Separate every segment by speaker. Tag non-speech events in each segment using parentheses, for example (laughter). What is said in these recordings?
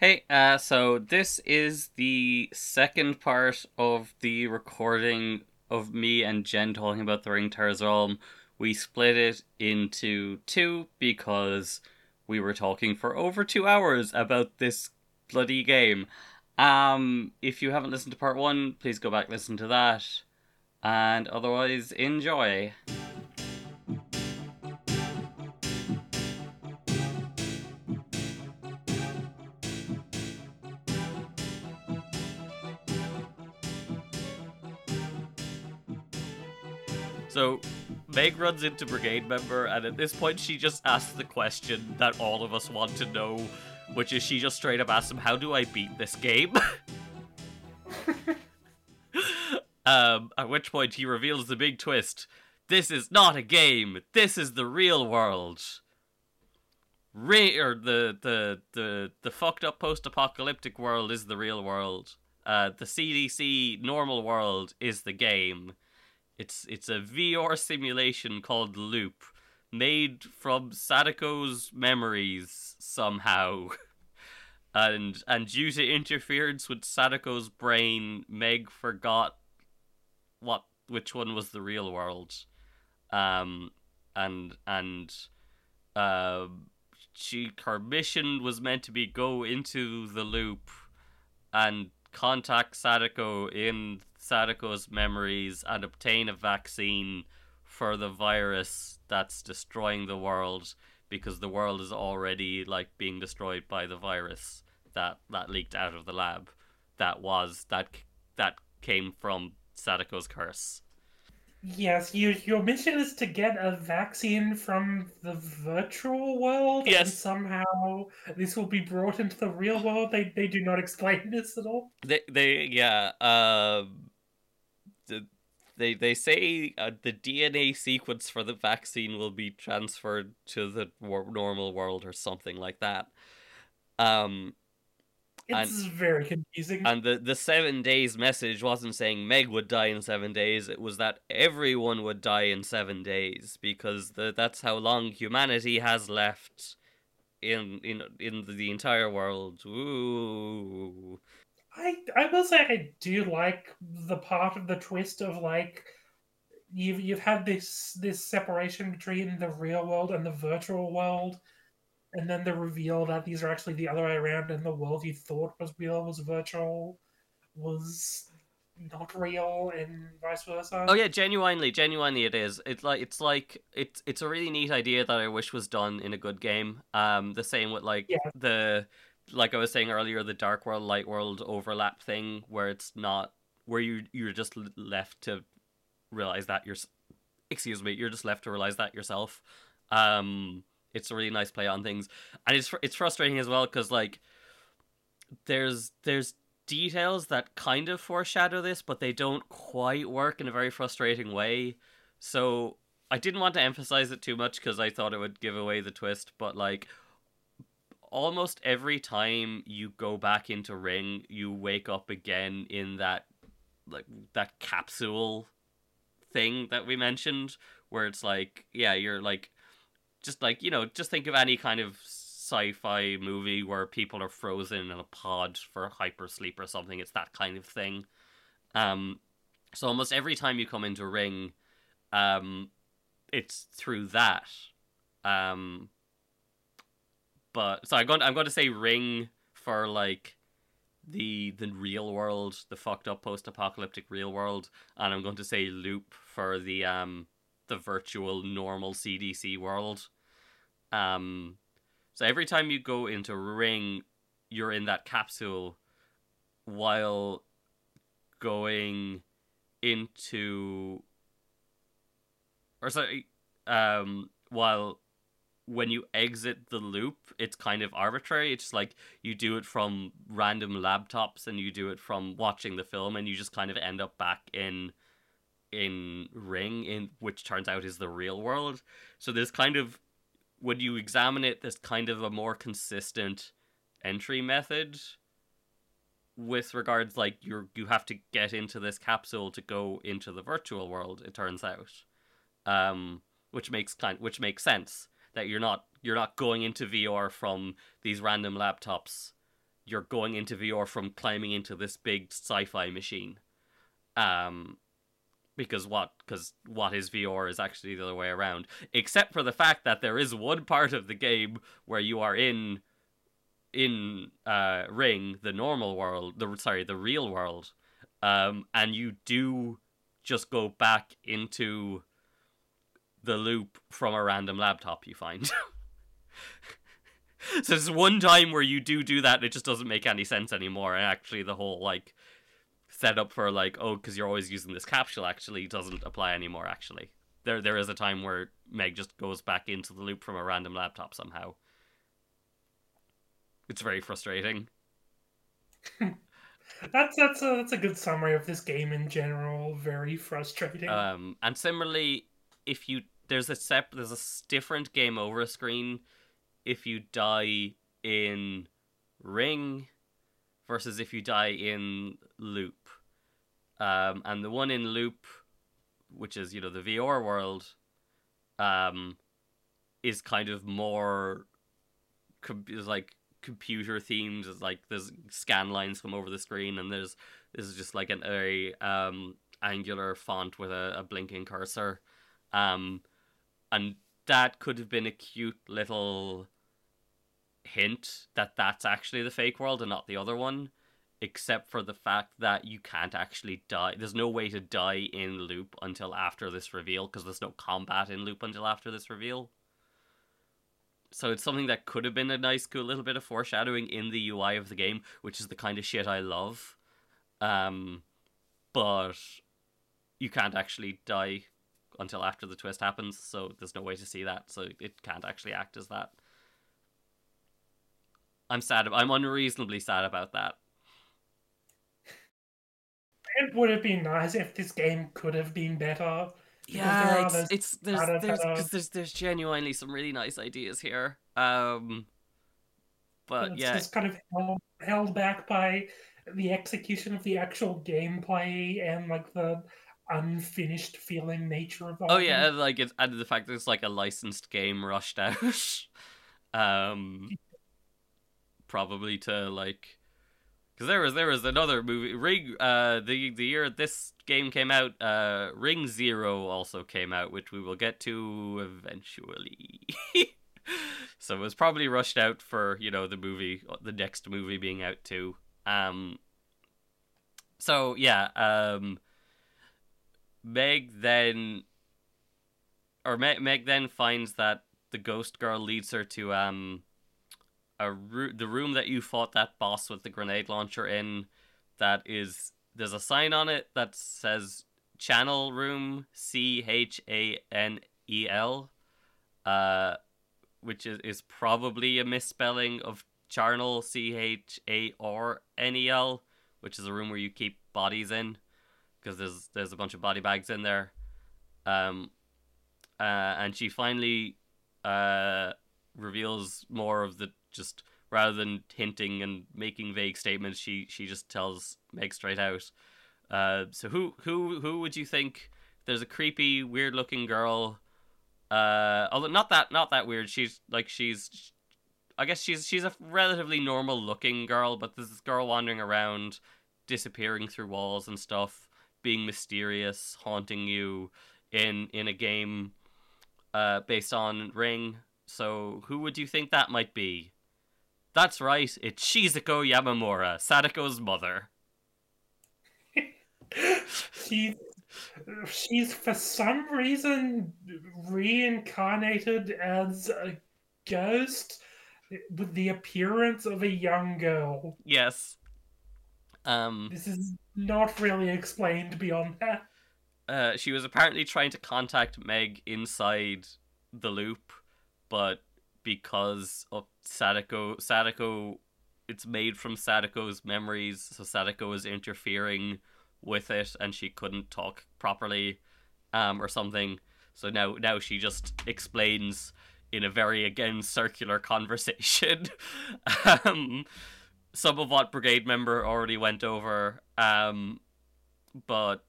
Speaker 1: Hey, uh, so this is the second part of the recording of me and Jen talking about the Ring Realm. We split it into two because we were talking for over two hours about this bloody game. Um, if you haven't listened to part one, please go back listen to that. And otherwise, enjoy. So Meg runs into brigade member, and at this point, she just asks the question that all of us want to know, which is she just straight up asks him, "How do I beat this game?" (laughs) um, at which point he reveals the big twist: "This is not a game. This is the real world." Re- or the the the the fucked up post-apocalyptic world is the real world. Uh, the CDC normal world is the game. It's it's a VR simulation called Loop, made from Sadako's memories somehow. (laughs) and and due to interference with Sadako's brain, Meg forgot what which one was the real world. Um and and uh she her mission was meant to be go into the loop and contact Sadako in Sadako's memories and obtain a vaccine for the virus that's destroying the world because the world is already like being destroyed by the virus that that leaked out of the lab that was that that came from Sadako's curse.
Speaker 2: Yes, you, your mission is to get a vaccine from the virtual world.
Speaker 1: Yes.
Speaker 2: And somehow this will be brought into the real world. They they do not explain this at all.
Speaker 1: They they yeah um the, they they say uh, the DNA sequence for the vaccine will be transferred to the wor- normal world or something like that. Um
Speaker 2: It's very confusing.
Speaker 1: And the, the seven days message wasn't saying Meg would die in seven days. It was that everyone would die in seven days because the, that's how long humanity has left in in in the entire world. Ooh.
Speaker 2: I I will say I do like the part of the twist of like you've you've had this this separation between the real world and the virtual world, and then the reveal that these are actually the other way around, and the world you thought was real was virtual, was not real, and vice versa.
Speaker 1: Oh yeah, genuinely, genuinely, it is. It's like it's like it's it's a really neat idea that I wish was done in a good game. Um, the same with like
Speaker 2: Yeah.
Speaker 1: the like I was saying earlier, the dark world light world overlap thing, where it's not where you you're just left to realize that you're excuse me, you're just left to realize that yourself. Um, it's a really nice play on things, and it's it's frustrating as well because like there's there's details that kind of foreshadow this, but they don't quite work in a very frustrating way. So I didn't want to emphasize it too much because I thought it would give away the twist, but like almost every time you go back into ring, you wake up again in that like that capsule thing that we mentioned where it's like yeah, you're like just like, you know, just think of any kind of sci-fi movie where people are frozen in a pod for hypersleep or something. It's that kind of thing. Um, so almost every time you come into ring, um, it's through that. Um, but so I'm going. I'm going to say ring for like the the real world, the fucked up post-apocalyptic real world, and I'm going to say loop for the um the virtual normal CDC world. Um, so every time you go into ring, you're in that capsule while going into or sorry, um, while when you exit the loop, it's kind of arbitrary. It's like you do it from random laptops and you do it from watching the film, and you just kind of end up back in in ring in which turns out is the real world. So there's kind of when you examine it, there's kind of a more consistent entry method with regards like you're you have to get into this capsule to go into the virtual world it turns out um which makes kind which makes sense that you're not you're not going into VR from these random laptops you're going into VR from climbing into this big sci-fi machine. Um, because what? Because what is VR is actually the other way around. Except for the fact that there is one part of the game where you are in, in uh Ring, the normal world, the sorry, the real world, um, and you do just go back into the loop from a random laptop you find. (laughs) so there's one time where you do do that and it just doesn't make any sense anymore. And actually the whole like setup for like oh because you're always using this capsule actually doesn't apply anymore actually. There there is a time where meg just goes back into the loop from a random laptop somehow. It's very frustrating. (laughs)
Speaker 2: That's that's a that's a good summary of this game in general. Very frustrating.
Speaker 1: Um and similarly if you there's a sep there's a different game over screen if you die in ring versus if you die in loop. Um and the one in loop which is you know the vr world um is kind of more com- is like computer themed. It's like there's scan lines come over the screen and there's this is just like an very um angular font with a, a blinking cursor um and that could have been a cute little hint that that's actually the fake world and not the other one except for the fact that you can't actually die there's no way to die in loop until after this reveal because there's no combat in loop until after this reveal. So it's something that could have been a nice cool little bit of foreshadowing in the ui of the game which is the kind of shit i love. Um but you can't actually die until after the twist happens, so there's no way to see that, so it can't actually act as that. I'm sad. I'm unreasonably sad about that.
Speaker 2: it would have been nice if this game could have been better
Speaker 1: Yeah, it's,
Speaker 2: those
Speaker 1: it's there's there's there's there's genuinely some really nice ideas here. Um, but
Speaker 2: it's
Speaker 1: yeah,
Speaker 2: just kind of held, held back by the execution of the actual gameplay and like the unfinished feeling nature of
Speaker 1: Oh yeah, like it and the fact that it's like a licensed game rushed out. (laughs) um probably to like cuz there was there was another movie Ring uh the the year this game came out uh Ring 0 also came out which we will get to eventually. (laughs) so it was probably rushed out for, you know, the movie the next movie being out too. Um so yeah, um Meg then, or Meg, Meg then finds that the ghost girl leads her to um, a ro- the room that you fought that boss with the grenade launcher in. That is, there's a sign on it that says channel room C H A N E L, uh, which is is probably a misspelling of charnel C H A R N E L, which is a room where you keep bodies in because there's there's a bunch of body bags in there. Um, uh, and she finally uh, reveals more of the just rather than hinting and making vague statements. She she just tells Meg straight out. Uh, so who who who would you think? There's a creepy, weird looking girl. Uh, although not that not that weird. She's like she's. I guess she's she's a relatively normal looking girl, but there's this girl wandering around, disappearing through walls and stuff being mysterious, haunting you in in a game uh, based on Ring. So who would you think that might be? That's right, it's Shizuko Yamamura, Sadako's mother. (laughs)
Speaker 2: She, she's for some reason reincarnated as a ghost with the appearance of a young girl.
Speaker 1: Yes. Um,
Speaker 2: This is not really explained beyond that.
Speaker 1: uh, she was apparently trying to contact Meg inside the loop, but because of Sadako, Sadako, it's made from Sadako's memories, so Sadako is interfering with it, and she couldn't talk properly, um, or something. So now, now she just explains in a very again circular (laughs) conversation, (laughs) um, some of what brigade member already went over, um, but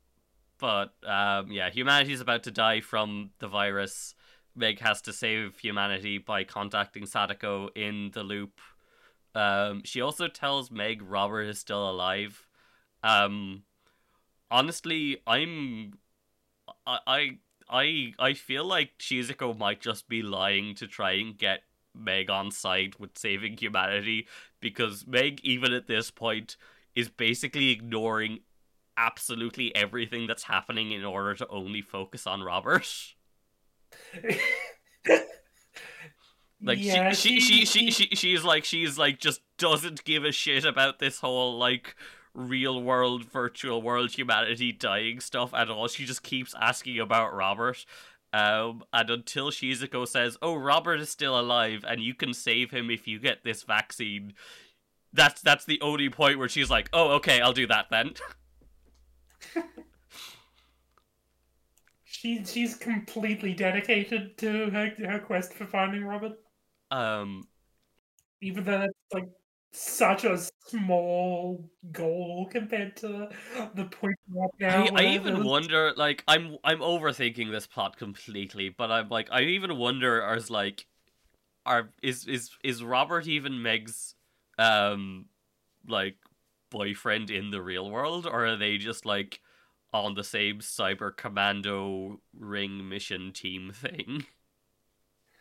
Speaker 1: but um, yeah, humanity's about to die from the virus. Meg has to save humanity by contacting Sadako in the loop, Um, she also tells Meg Robert is still alive. Um, honestly, I'm, I, I, I, I feel like Shizuko might just be lying to try and get Meg on side with saving humanity because Meg, even at this point, is basically ignoring absolutely everything that's happening in order to only focus on Robert. (laughs) Like
Speaker 2: Yeah,
Speaker 1: she, she, she, she,
Speaker 2: she-
Speaker 1: she, she's like, she's like, just doesn't give a shit about this whole like real world, virtual world, humanity dying stuff at all. She just keeps asking about Robert. Um, and until Shizuko says, "Oh, Robert is still alive, and you can save him if you get this vaccine," that's that's the only point where she's like, "Oh, okay, I'll do that then." (laughs)
Speaker 2: She she's completely dedicated to her her quest for finding Robert,
Speaker 1: um,
Speaker 2: even though that's like such a small goal compared to the point right now.
Speaker 1: I, I even wonder like I'm I'm overthinking this plot completely, but I'm like I even wonder as like are is is is Robert even Meg's um like boyfriend in the real world or are they just like on the same cyber commando ring mission team thing?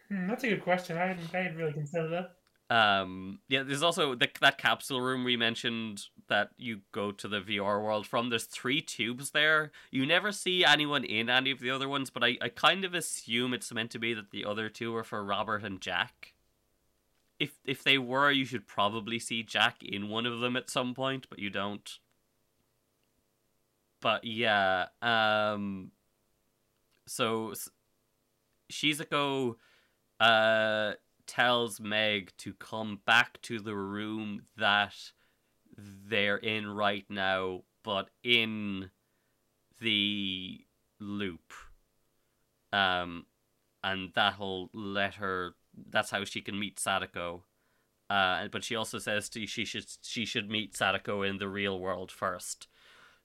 Speaker 2: Hmm, that's a good question. I hadn't, I hadn't really considered that.
Speaker 1: Um, yeah, there's also the, that capsule room we mentioned that you go to the VR world from. There's three tubes there. You never see anyone in any of the other ones, but I, I kind of assume it's meant to be that the other two are for Robert and Jack. If if they were, you should probably see Jack in one of them at some point, but you don't. But yeah, um, so Shizuko, uh tells Meg to come back to the room that they're in right now, but in the loop. Um, and that'll let her. That's how she can meet Sadako. Uh, but she also says to, she should she should meet Sadako in the real world first.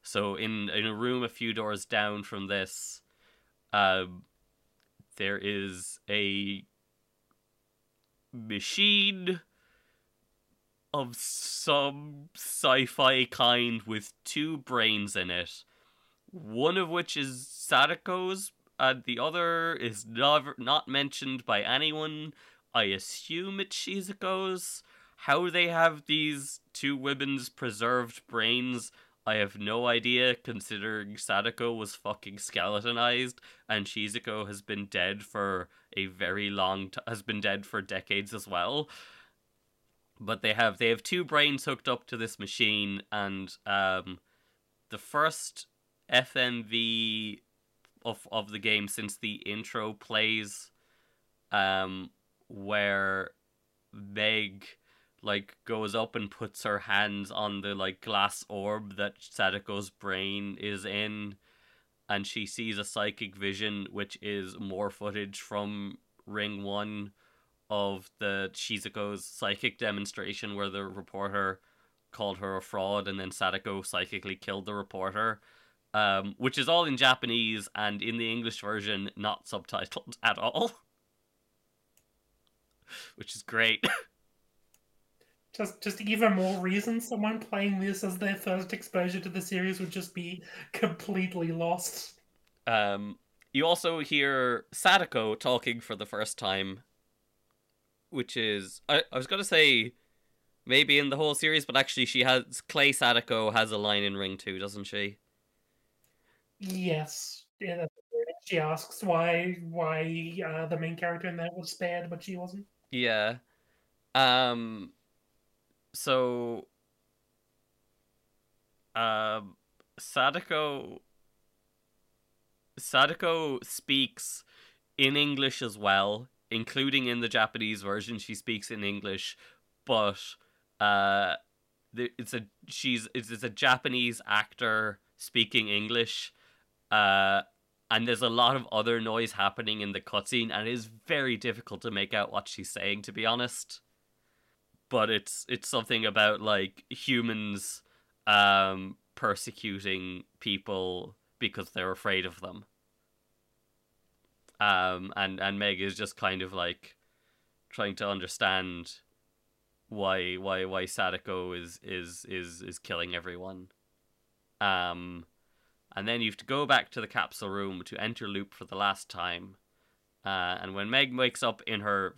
Speaker 1: So in in a room a few doors down from this, um, there is a machine of some sci-fi kind with two brains in it. One of which is Sadako's, and the other is never not mentioned by anyone. I assume it's Shizuko's. How they have these two women's preserved brains, I have no idea, considering Sadako was fucking skeletonized and Shizuko has been dead for a very long t- has been dead for decades as well. But they have they have two brains hooked up to this machine, and um, the first FMV of of the game since the intro plays, um, where Meg like goes up and puts her hands on the like glass orb that Sadako's brain is in and she sees a psychic vision which is more footage from ring 1 of the Shizuko's psychic demonstration where the reporter called her a fraud and then Sadako psychically killed the reporter um, which is all in Japanese and in the English version not subtitled (laughs) at all. (laughs) Which is great (laughs)
Speaker 2: Just just even more reason someone playing this as their first exposure to the series would just be completely lost.
Speaker 1: Um, you also hear Sadako talking for the first time, which is I, I was gonna say maybe in the whole series, but actually she has Clay Sadako has a line in Ring Two, doesn't she?
Speaker 2: Yes. Yeah, she asks why why uh, the main character in that was spared, but she wasn't.
Speaker 1: Yeah. Um. So. Um, Sadako. Sadako speaks in English as well, including in the Japanese version. She speaks in English, but uh, it's a she's it's, it's a Japanese actor speaking English, uh, and there's a lot of other noise happening in the cutscene, and it is very difficult to make out what she's saying, to be honest. But it's it's something about like humans um persecuting people because they're afraid of them. Um and and Meg is just kind of like trying to understand why why why Sadako is is is is killing everyone. Um, and then you have to go back to the capsule room to enter loop for the last time. Uh, and when Meg wakes up in her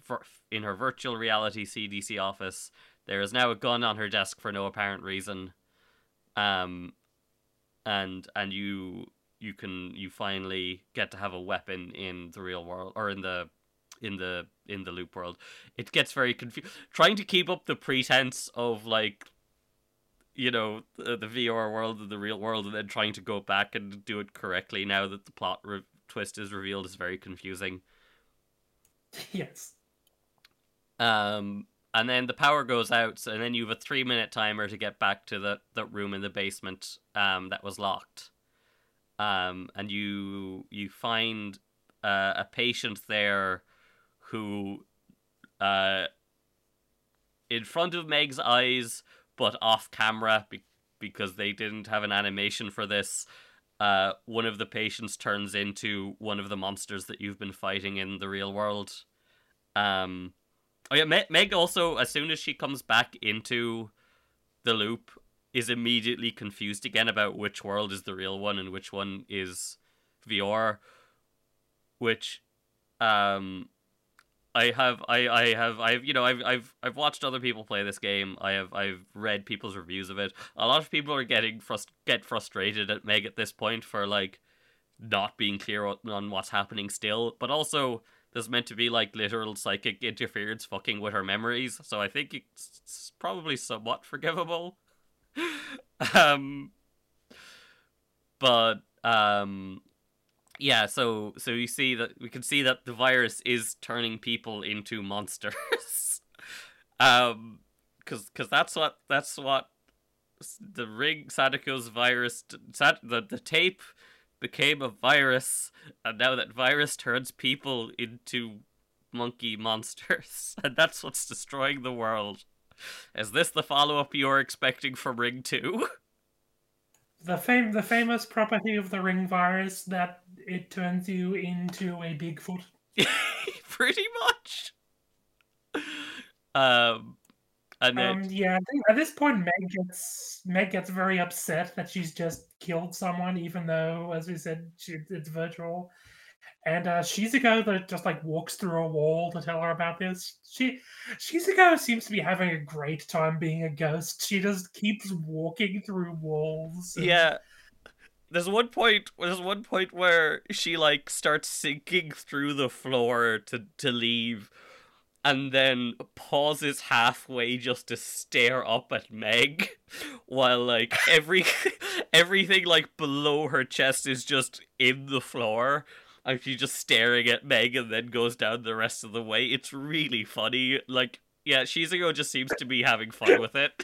Speaker 1: in her virtual reality CDC office, there is now a gun on her desk for no apparent reason. Um, and and you you can you finally get to have a weapon in the real world or in the in the in the loop world. It gets very confused. Trying to keep up the pretense of like you know the, the VR world and the real world, and then trying to go back and do it correctly now that the plot re- twist is revealed is very confusing. (laughs)
Speaker 2: Yes.
Speaker 1: Um, and then the power goes out, and then you have a three minute timer to get back to the, the room in the basement um, that was locked. Um, and you you find uh, a patient there who, uh, in front of Meg's eyes, but off camera be- because they didn't have an animation for this. Uh, one of the patients turns into one of the monsters that you've been fighting in the real world. Um, Oh yeah, Meg, also as soon as she comes back into the loop is immediately confused again about which world is the real one and which one is VR which um I have I, I have I've you know I've I've I've watched other people play this game. I have I've read people's reviews of it. A lot of people are getting frust- get frustrated at Meg at this point for like not being clear on what's happening still, but also there's meant to be like literal psychic interference fucking with her memories, so I think it's probably somewhat forgivable. (laughs) um, but um, yeah, so so you see that we can see that the virus is turning people into monsters. (laughs) um, because because that's what that's what the ring Sadako's virus the the tape became a virus, and now that virus turns people into monkey monsters, (laughs) and that's what's destroying the world. Is this the follow up you're expecting from Ring 2? (laughs)
Speaker 2: The fame the famous property of the ring virus that it turns you into a Bigfoot. (laughs)
Speaker 1: Pretty much. Um and then,
Speaker 2: um, yeah, at this point, Meg gets Meg gets very upset that she's just killed someone, even though, as we said, she, it's virtual. And uh, Shizuko that just like walks through a wall to tell her about this. She Shizuko seems to be having a great time being a ghost. She just keeps walking through walls.
Speaker 1: And... Yeah. There's one point there's one point where she like starts sinking through the floor to to leave and then pauses halfway just to stare up at Meg while like every (laughs) everything like below her chest is just in the floor and she's just staring at Meg and then goes down the rest of the way. It's really funny. Like yeah, Shizuko just seems to be having fun with it.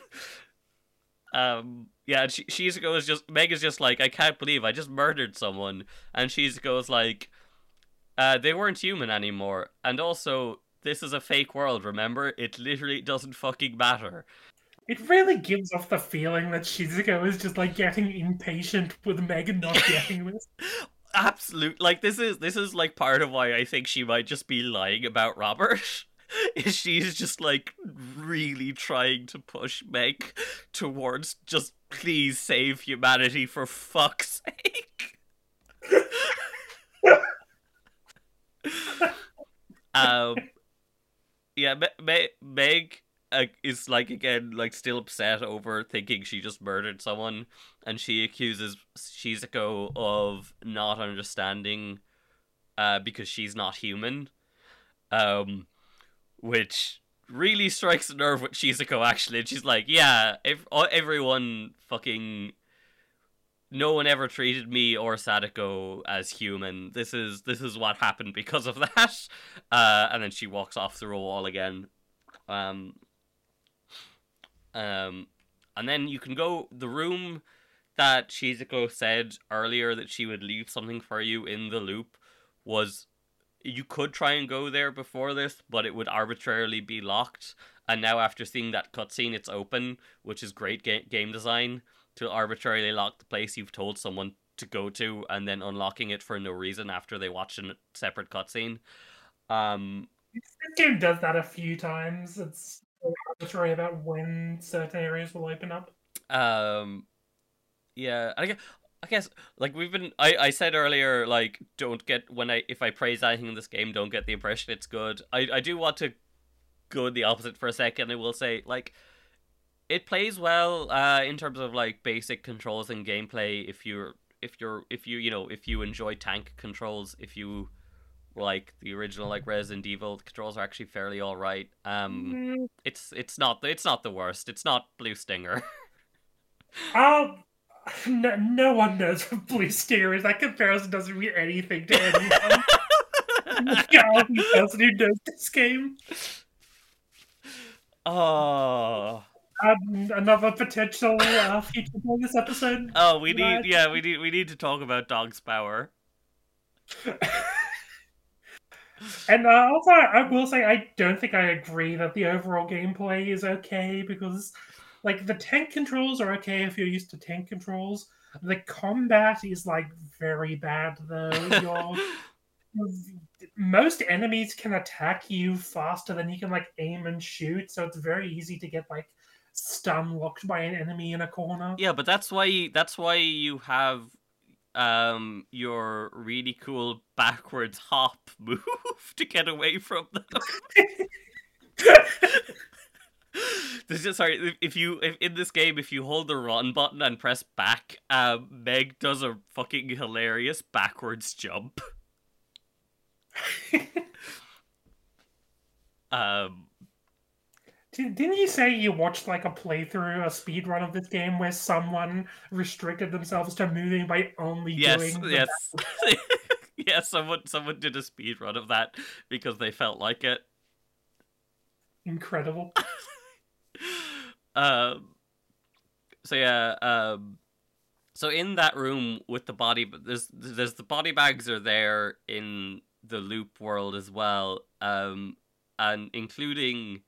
Speaker 1: Um yeah, she, Shizuko is just Meg is just like, I can't believe I just murdered someone and Shizuko is like uh, they weren't human anymore. And also, this is a fake world, remember? It literally doesn't fucking matter.
Speaker 2: It really gives off the feeling that Shizuko is just like getting impatient with Megan not getting (laughs) this.
Speaker 1: Absolute like this is this is like part of why I think she might just be lying about Robert. (laughs) is she's just like really trying to push Meg towards just please save humanity for fuck's sake. (laughs) um yeah, Meg uh, is like again like still upset over thinking she just murdered someone, and she accuses Shizuko of not understanding, uh, because she's not human, um, which really strikes a nerve with Shizuko actually. And she's like, yeah, if everyone fucking no one ever treated me or Sadako as human. This is this is what happened because of (laughs) that. Uh, and then she walks off through a wall again. Um, um, and then you can go the room that Shizuko said earlier that she would leave something for you in the loop was you could try and go there before this, but it would arbitrarily be locked. And now after seeing that cutscene, it's open, which is great ga- game design to arbitrarily lock the place you've told someone to go to and then unlocking it for no reason after they watch a separate cutscene. Um,
Speaker 2: this game does that a few times. It's arbitrary about when certain areas will open up.
Speaker 1: Um, yeah, I guess, I guess like we've been. I I said earlier like don't get when I if I praise anything in this game, don't get the impression it's good. I I do want to go the opposite for a second. I will say like it plays well uh in terms of like basic controls and gameplay. If you're if you're if you you know if you enjoy tank controls, if you like the original like Resident Evil, the controls are actually fairly all right. Um,
Speaker 2: Mm,
Speaker 1: it's it's not it's not the worst. It's not Blue Stinger. (laughs)
Speaker 2: Um, no, no one knows what Blue Stinger is. That comparison doesn't mean anything to anyone. (laughs) (laughs) person who knows this game.
Speaker 1: oh.
Speaker 2: Um, another potential uh, future bonus episode.
Speaker 1: Oh, we need yeah, we need we need to talk about Dog's power.
Speaker 2: And uh, also, I will say I don't think I agree that the overall gameplay is okay because, like, the tank controls are okay if you're used to tank controls. The combat is like very bad though. (laughs) Most enemies can attack you faster than you can like aim and shoot, so it's very easy to get like stun locked by an enemy in a corner.
Speaker 1: yeah, but that's why that's why you have um your really cool backwards hop (laughs) move to get away from them. (laughs) This is sorry. if- If you if in this game, if you hold the run button and press back, um, Meg does a fucking hilarious backwards jump. (laughs) Um,
Speaker 2: Did- Didn't you say you watched like a playthrough, a speed run of this game where someone restricted themselves to moving by only
Speaker 1: yes,
Speaker 2: doing
Speaker 1: yes, (laughs) (laughs) yes. Someone someone did a speed run of that because they felt like it.
Speaker 2: incredible? (laughs)
Speaker 1: um so yeah um so in that room with the body there's there's the body bags are there in the loop world as well um and including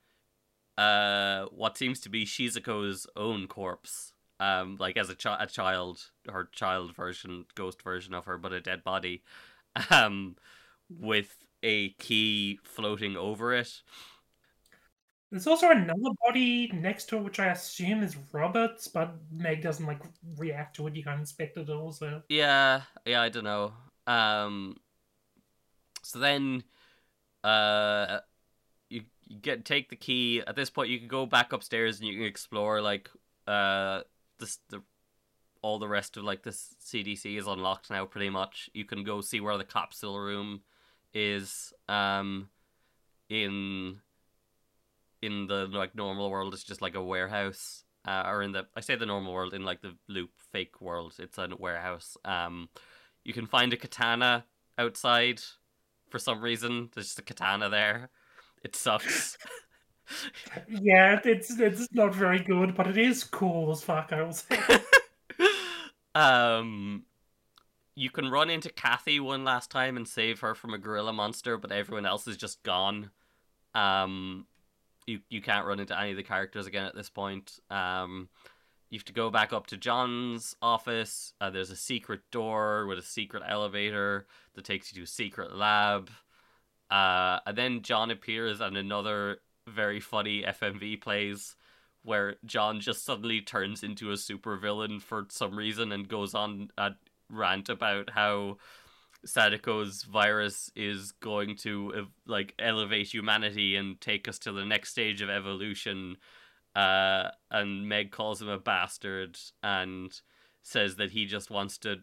Speaker 1: uh what seems to be Shizuko's own corpse um like as a, chi- a child her child version ghost version of her but a dead body (laughs) um with a key floating over it
Speaker 2: There's also another body next to it, which I assume is Robert's, but Meg doesn't like react to it. You can't inspect it also.
Speaker 1: Yeah, yeah, I don't know. Um, so then, uh, you, get take the key. At this point, you can go back upstairs and you can explore like uh this the all the rest of like this CDC is unlocked now. Pretty much, you can go see where the capsule room is. Um, in in the like normal world, it's just like a warehouse. Uh, or in the I say the normal world in like the loop fake world, it's a warehouse. Um, you can find a katana outside for some reason. There's just a katana there. It sucks. (laughs)
Speaker 2: Yeah, it's it's not very good, but it is cool as fuck. I will say. (laughs)
Speaker 1: um, you can run into Kathy one last time and save her from a gorilla monster, but everyone else is just gone. Um, you you can't run into any of the characters again at this point. Um, you have to go back up to John's office. Uh, there's a secret door with a secret elevator that takes you to a secret lab. Uh, and then John appears and another very funny FMV plays where John just suddenly turns into a supervillain for some reason and goes on a rant about how Sadako's virus is going to like elevate humanity and take us to the next stage of evolution. Uh, and Meg calls him a bastard and says that he just wants to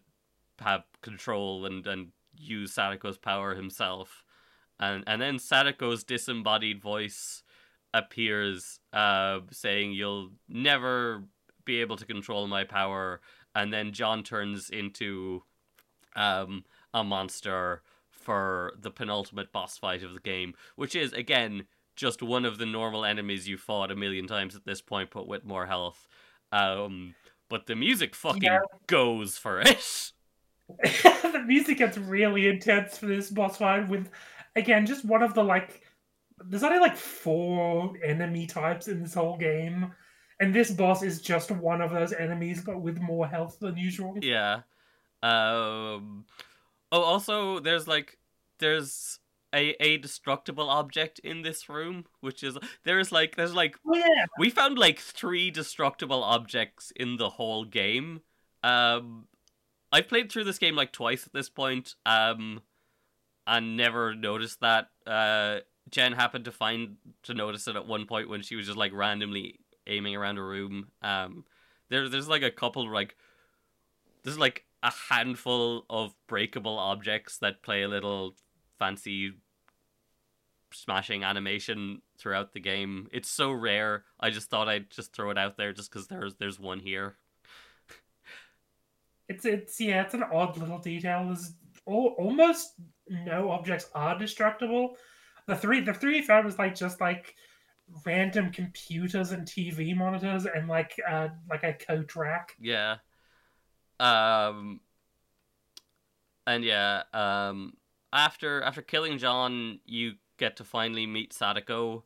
Speaker 1: have control and, and use Sadako's power himself. And and then Sadako's disembodied voice appears uh, saying you'll never be able to control my power and then John turns into um, a monster for the penultimate boss fight of the game, which is again just one of the normal enemies you fought a million times at this point, but with more health. Um, but the music fucking
Speaker 2: Yeah.
Speaker 1: goes for it. (laughs)
Speaker 2: the music gets really intense for this boss fight with again just one of the like there's only like four enemy types in this whole game and this boss is just one of those enemies but with more health than usual
Speaker 1: Yeah. Um. Oh, also, there's like there's a, a destructible object in this room, which is there's like there's like
Speaker 2: Oh yeah,
Speaker 1: we found like three destructible objects in the whole game. Um, I've played through this game like twice at this point. Um, and never noticed that. Uh, Jen happened to find to notice it at one point when she was just like randomly aiming around a room. Um, there there's like a couple like there's like a handful of breakable objects that play a little fancy smashing animation throughout the game. It's so rare. I just thought I'd just throw it out there just because there's there's one here.
Speaker 2: it's it's yeah, it's an odd little detail. There's al- almost no objects are destructible. The three the three found was like just like random computers and TV monitors and like uh like a coat rack.
Speaker 1: Yeah. Um. And yeah. Um. After after killing John, you get to finally meet Sadako,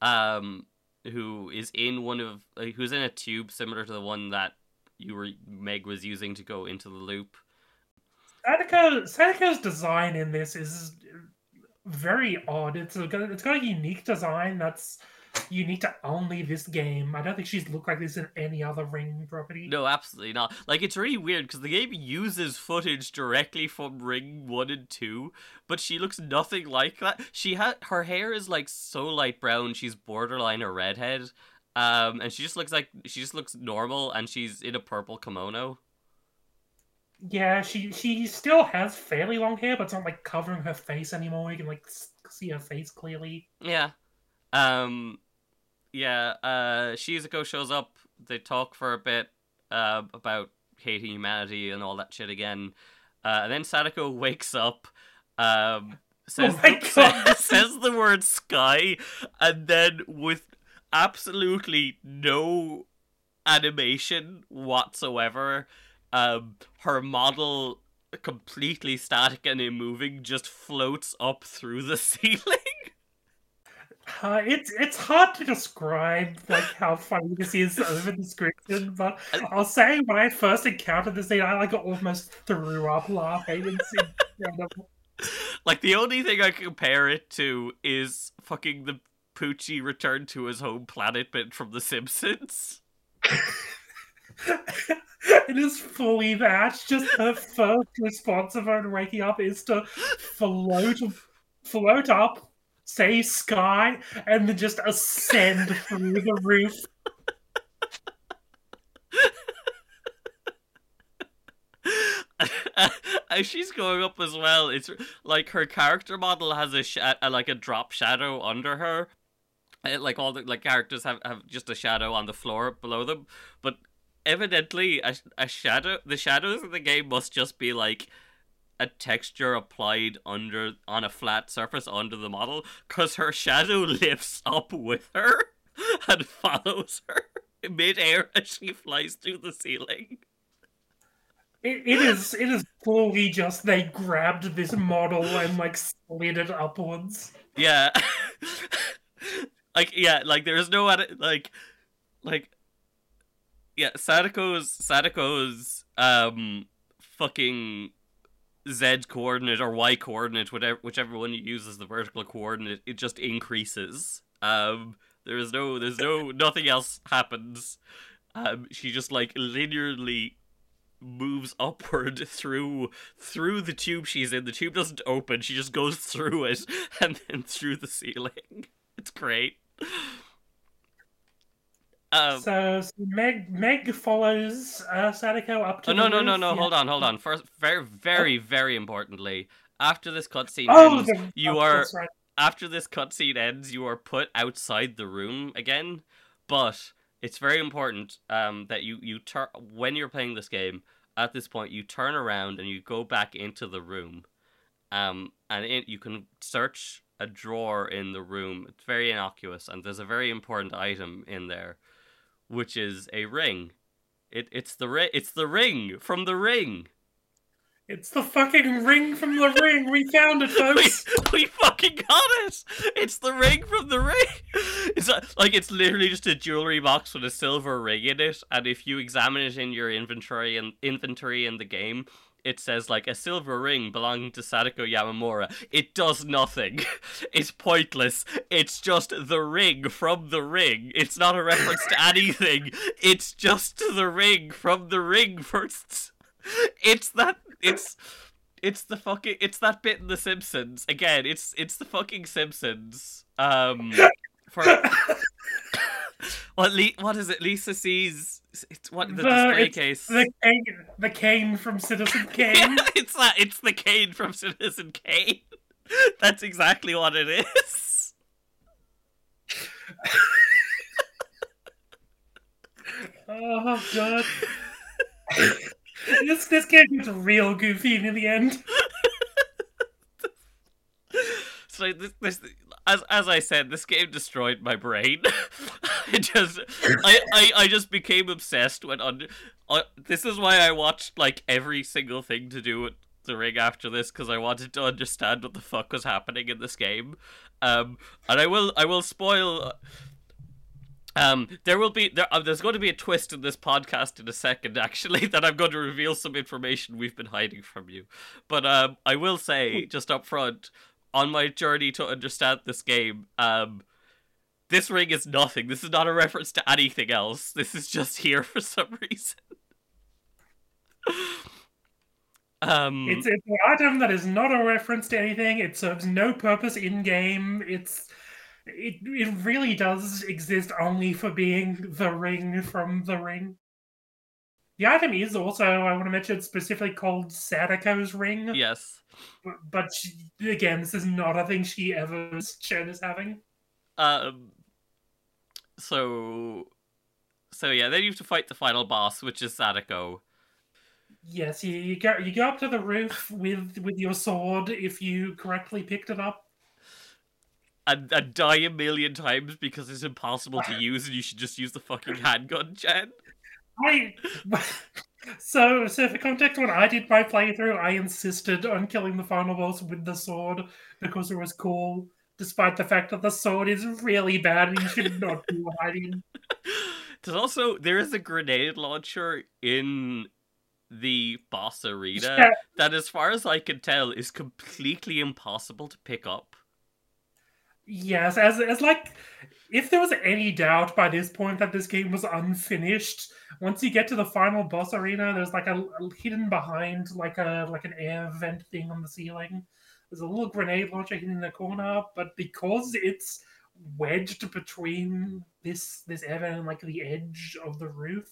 Speaker 1: um, who is in one of who's in a tube similar to the one that you were Meg was using to go into the loop.
Speaker 2: Sadako Sadako's design in this is very odd. It's a, it's got a unique design that's unique to only this game. I don't think she's looked like this in any other Ring property.
Speaker 1: No, absolutely not. Like it's really weird because the game uses footage directly from Ring One and Two, but she looks nothing like that. She had her hair is like so light brown. She's borderline a redhead, um, and she just looks like she just looks normal, and she's in a purple kimono.
Speaker 2: Yeah, she she still has fairly long hair, but it's not like covering her face anymore. You can like see her face clearly.
Speaker 1: Yeah. Um yeah, uh Shizuko shows up, they talk for a bit uh about hating humanity and all that shit again. Uh and then Sadako (laughs) wakes up, um says,
Speaker 2: Oh my (laughs) God.
Speaker 1: says, (laughs) says the word sky and then with absolutely no animation whatsoever, um her model completely static and immoving just floats up through the (laughs) ceiling.
Speaker 2: Uh, it's it's hard to describe like how funny this is over description, but I'll say when I first encountered this scene, I like almost threw up laughing. It's incredible.
Speaker 1: Like the only thing I can compare it to is fucking the Poochie return to his home planet bit from The Simpsons. (laughs) (laughs)
Speaker 2: it is fully that. Just her first response of her waking up is to float, float up, say sky, and then just ascend through the roof. (laughs)
Speaker 1: As she's going up as well, it's like her character model has a, sha- a like a drop shadow under her. Like all the like characters have, have just a shadow on the floor below them, but evidently a, a shadow the shadows of the game must just be like a texture applied under on a flat surface onto the model because her shadow (laughs) lifts up with her (laughs) and follows her. Mid-air as she flies through the ceiling.
Speaker 2: It, it is it is fully just they grabbed this model and like slid it upwards.
Speaker 1: yeah. (laughs) Like yeah like there's no other like like yeah sadako's sadako's um fucking z coordinate or y coordinate whatever whichever one you use as the vertical coordinate it just increases. Um there is no there's no (laughs) nothing else happens. Um she just like linearly moves upward (laughs) through through the tube she's in. The tube doesn't open. She just goes (laughs) through it and then through the ceiling. It's great um
Speaker 2: so, so Meg Meg follows uh, Sadako up to
Speaker 1: the room.
Speaker 2: Oh,
Speaker 1: no, no,
Speaker 2: no,
Speaker 1: no!
Speaker 2: Yeah.
Speaker 1: Hold on, hold on. First, very, very, very importantly, after this cutscene
Speaker 2: Oh,
Speaker 1: ends,
Speaker 2: the-
Speaker 1: you
Speaker 2: oh,
Speaker 1: are
Speaker 2: right.
Speaker 1: after this cutscene ends, you are put outside the room again. But it's very important um, that you you turn when you're playing this game. At this point, you turn around and you go back into the room, um, and it, you can search a drawer in the room. It's very innocuous, and there's a very important item in there, which is a ring. It it's the ri- it's the ring from the ring.
Speaker 2: It's the fucking ring from the ring. We found it, (laughs)
Speaker 1: we, (laughs) we fucking got it! It's the ring from the ring! (laughs) It's a, like it's literally just a jewelry box with a silver ring in it, and if you examine it in your inventory and inventory in the game, it says like a silver ring belonging to Sadako Yamamura. It does nothing. (laughs) It's pointless. It's just the ring from the ring. It's not a reference to anything. It's just the ring from the ring first. (laughs) It's that it's it's the fucking it's that bit in the Simpsons. Again, it's it's the fucking Simpsons. Um for (laughs) what Le- what is it? Lisa sees it's what the,
Speaker 2: The-
Speaker 1: display case.
Speaker 2: The cane, the cane from Citizen (laughs) Kane.
Speaker 1: it's that. It's the cane from Citizen Kane. (laughs) That's exactly what it is.
Speaker 2: oh god. this this game gets real goofy in the end.
Speaker 1: So this, this as as I said, this game destroyed my brain. (laughs) I just I, I I just became obsessed when on. Uh, this is why I watched like every single thing to do with the ring after this because I wanted to understand what the fuck was happening in this game. Um, and I will I will spoil. Um, there will be there. Uh, there's going to be a twist in this podcast in a second, (laughs) actually, that I'm going to reveal some information we've been hiding from you. But um, I will say just up front, on my journey to understand this game, um, this ring is nothing. This is not a reference to anything else. This is just here for some reason. (laughs) um,
Speaker 2: It's, it's an item that is not a reference to anything. It serves no purpose in game. It's it it really does exist only for being the ring from the ring. The item is also, I want to mention, specifically called Sadako's ring.
Speaker 1: yes.
Speaker 2: But, but she, again, this is not a thing she ever is shown as having.
Speaker 1: Um. So. So yeah, then you have to fight the final boss, which is Sadako.
Speaker 2: Yes, you, you go you go up to the roof with with your sword if you correctly picked it up.
Speaker 1: and, and die a million times because it's impossible to use and you should just use the fucking handgun, Jen.
Speaker 2: I so so for context, when I did my playthrough, I insisted on killing the final boss with the sword because it was cool, despite the fact that the sword is really bad and you should not be hiding. (laughs)
Speaker 1: There's also there is a grenade launcher in the boss arena
Speaker 2: Yeah.
Speaker 1: that as far as I can tell is completely impossible to pick up.
Speaker 2: Yes, as as like if there was any doubt by this point that this game was unfinished, once you get to the final boss arena, there's like a, a hidden behind like a like an air vent thing on the ceiling. There's a little grenade launcher hidden in the corner, but because it's wedged between this this air vent and like the edge of the roof,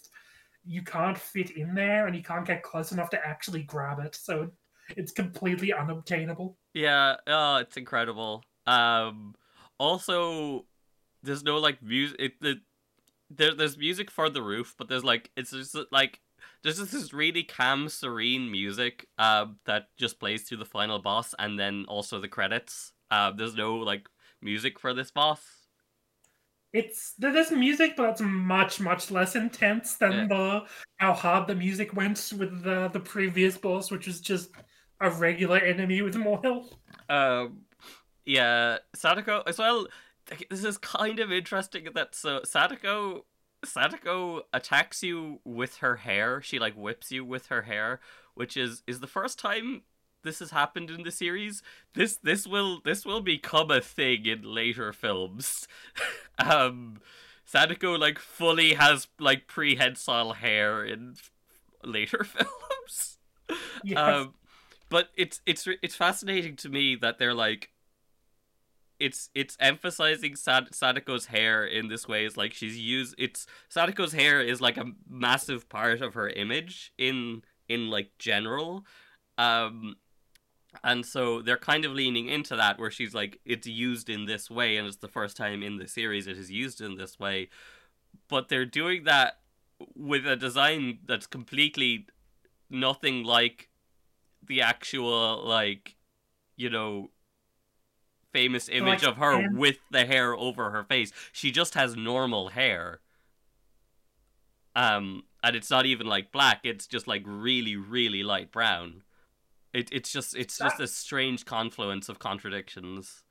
Speaker 2: you can't fit in there and you can't get close enough to actually grab it. So it's completely unobtainable.
Speaker 1: Yeah, oh, it's incredible. Um also there's no like music it, the, there, there's music for the roof, but there's like it's just like there's just this really calm, serene music uh, that just plays through the final boss, and then also the credits. Uh, there's no like music for this boss.
Speaker 2: It's there's music, but it's much much less intense than
Speaker 1: Yeah.
Speaker 2: the how hard the music went with the the previous boss, which was just a regular enemy with more health.
Speaker 1: Um, yeah, Sadako as well. This is kind of interesting that so Sadako Sadako attacks you with her hair. She like whips you with her hair, which is is the first time this has happened in the series. This this will this will become a thing in later films. (laughs) um, Sadako like fully has like prehensile hair in later (laughs) films.
Speaker 2: Yes.
Speaker 1: Um, but it's it's it's fascinating to me that they're like it's it's emphasizing Sad- Sadako's hair in this way is like she's used it's Sadako's hair is like a massive part of her image in in like general. Um and so they're kind of leaning into that where she's like it's used in this way and it's the first time in the series it is used in this way. But they're doing that with a design that's completely nothing like the actual like you know famous image of her with the hair over her face she just has normal hair um and it's not even like black it's just like really really light brown it, it's just it's just a strange confluence of contradictions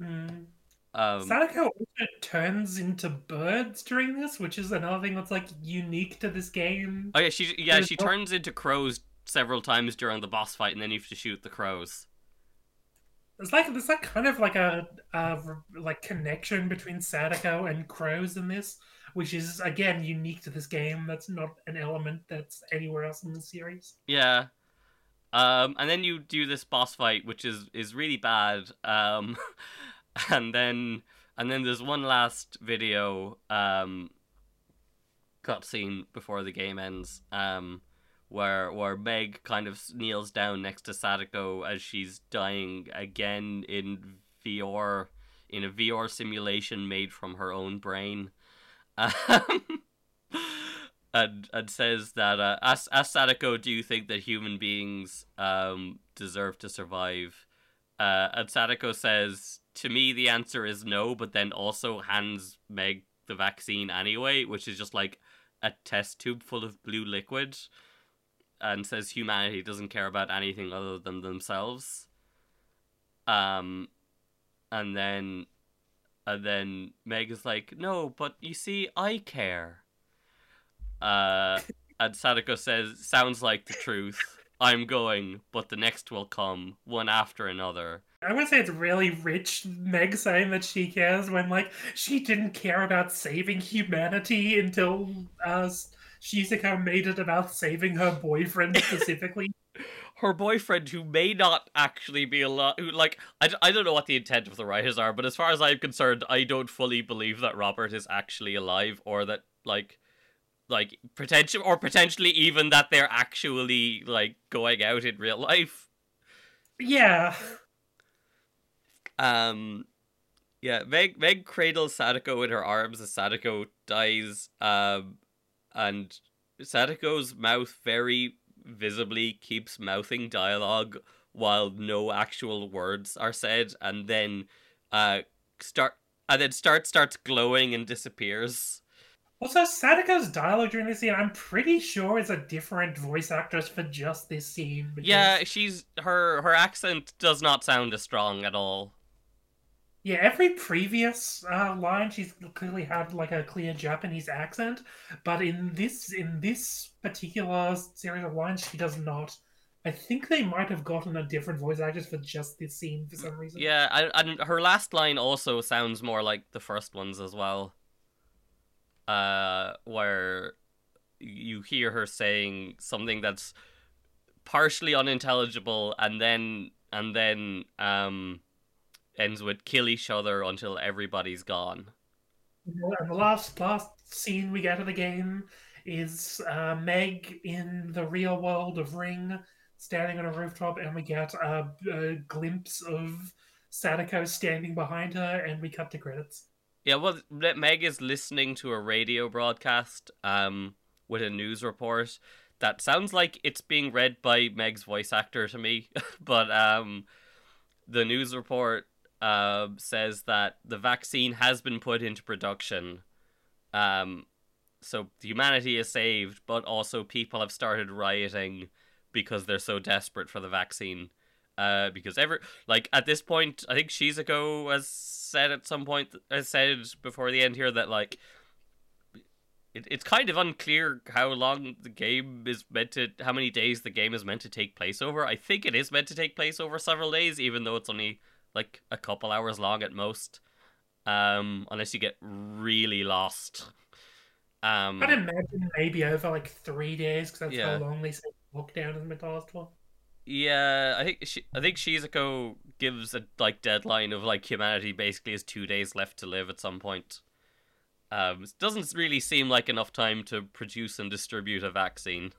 Speaker 2: Mm.
Speaker 1: um
Speaker 2: Sadako also turns into birds during this, which is another thing that's like unique to this game.
Speaker 1: oh yeah she yeah
Speaker 2: There's
Speaker 1: she
Speaker 2: no-
Speaker 1: turns into crows several times during the boss fight, and then you have to shoot the crows.
Speaker 2: It's like there's like kind of like a, a like connection between Sadako and crows in this, which is again unique to this game. That's not an element that's anywhere else in the series.
Speaker 1: Yeah. Um, and then you do this boss fight, which is is really bad. Um, (laughs) and then and then there's one last video um cutscene before the game ends. Um, where where Meg kind of kneels down next to Sadako as she's dying again in VR in a VR simulation made from her own brain. Um, (laughs) and and says that uh, as as Sadako, do you think that human beings um deserve to survive? Uh, and Sadako says, to me, the answer is no, but then also hands Meg the vaccine anyway, which is just like a test tube full of blue liquid and says humanity doesn't care about anything other than themselves. Um, and then, and then Meg is like, "No, but you see, I care." Uh, (laughs) and Sadako says, "Sounds like the truth. I'm going, but the next will come, one after another."
Speaker 2: I would say it's really rich Meg saying that she cares when like she didn't care about saving humanity until uh, Shizuka made it about saving her boyfriend specifically. (laughs)
Speaker 1: her boyfriend, who may not actually be alive, who like I, I don't know what the intent of the writers are, but as far as I'm concerned, I don't fully believe that Robert is actually alive, or that like like potential or potentially even that they're actually like going out in real life.
Speaker 2: Yeah.
Speaker 1: Um yeah, Meg Meg cradles Sadako in her arms as Sadako dies. Um and Sadako's mouth very visibly keeps mouthing dialogue while no actual words are said, and then uh start and then start starts glowing and disappears.
Speaker 2: Also, Sadako's dialogue during this scene, I'm pretty sure is a different voice actress for just this scene.
Speaker 1: Because... Yeah, she's her her accent does not sound as strong at all.
Speaker 2: Yeah, every previous uh, line she's clearly had like a clear Japanese accent, but in this in this particular series of lines she does not. I think they might have gotten a different voice actress for just this scene for some reason.
Speaker 1: Yeah, and her last line also sounds more like the first ones as well. Uh, where you hear her saying something that's partially unintelligible, and then and then um ends with kill each other until everybody's gone.
Speaker 2: And the last last scene we get of the game is uh, Meg in the real world of Ring, standing on a rooftop, and we get a, a glimpse of Sadako standing behind her, and we cut to credits.
Speaker 1: Yeah, well, Meg is listening to a radio broadcast um, with a news report that sounds like it's being read by Meg's voice actor to me, (laughs) but um, the news report uh, says that the vaccine has been put into production. Um, so humanity is saved, but also people have started rioting because they're so desperate for the vaccine. Uh, because ever like at this point, I think Shizuko has said at some point has said before the end here that like it, it's kind of unclear how long the game is meant to how many days the game is meant to take place over. I think it is meant to take place over several days, even though it's only like a couple hours long at most. Um, unless you get really lost. Um,
Speaker 2: I'd imagine maybe over like three days because that's yeah. how long they say lockdown is meant to last for.
Speaker 1: Yeah, I think she, I think Shizuko gives a like deadline of like humanity basically has two days left to live at some point. Um, it doesn't really seem like enough time to produce and distribute a vaccine.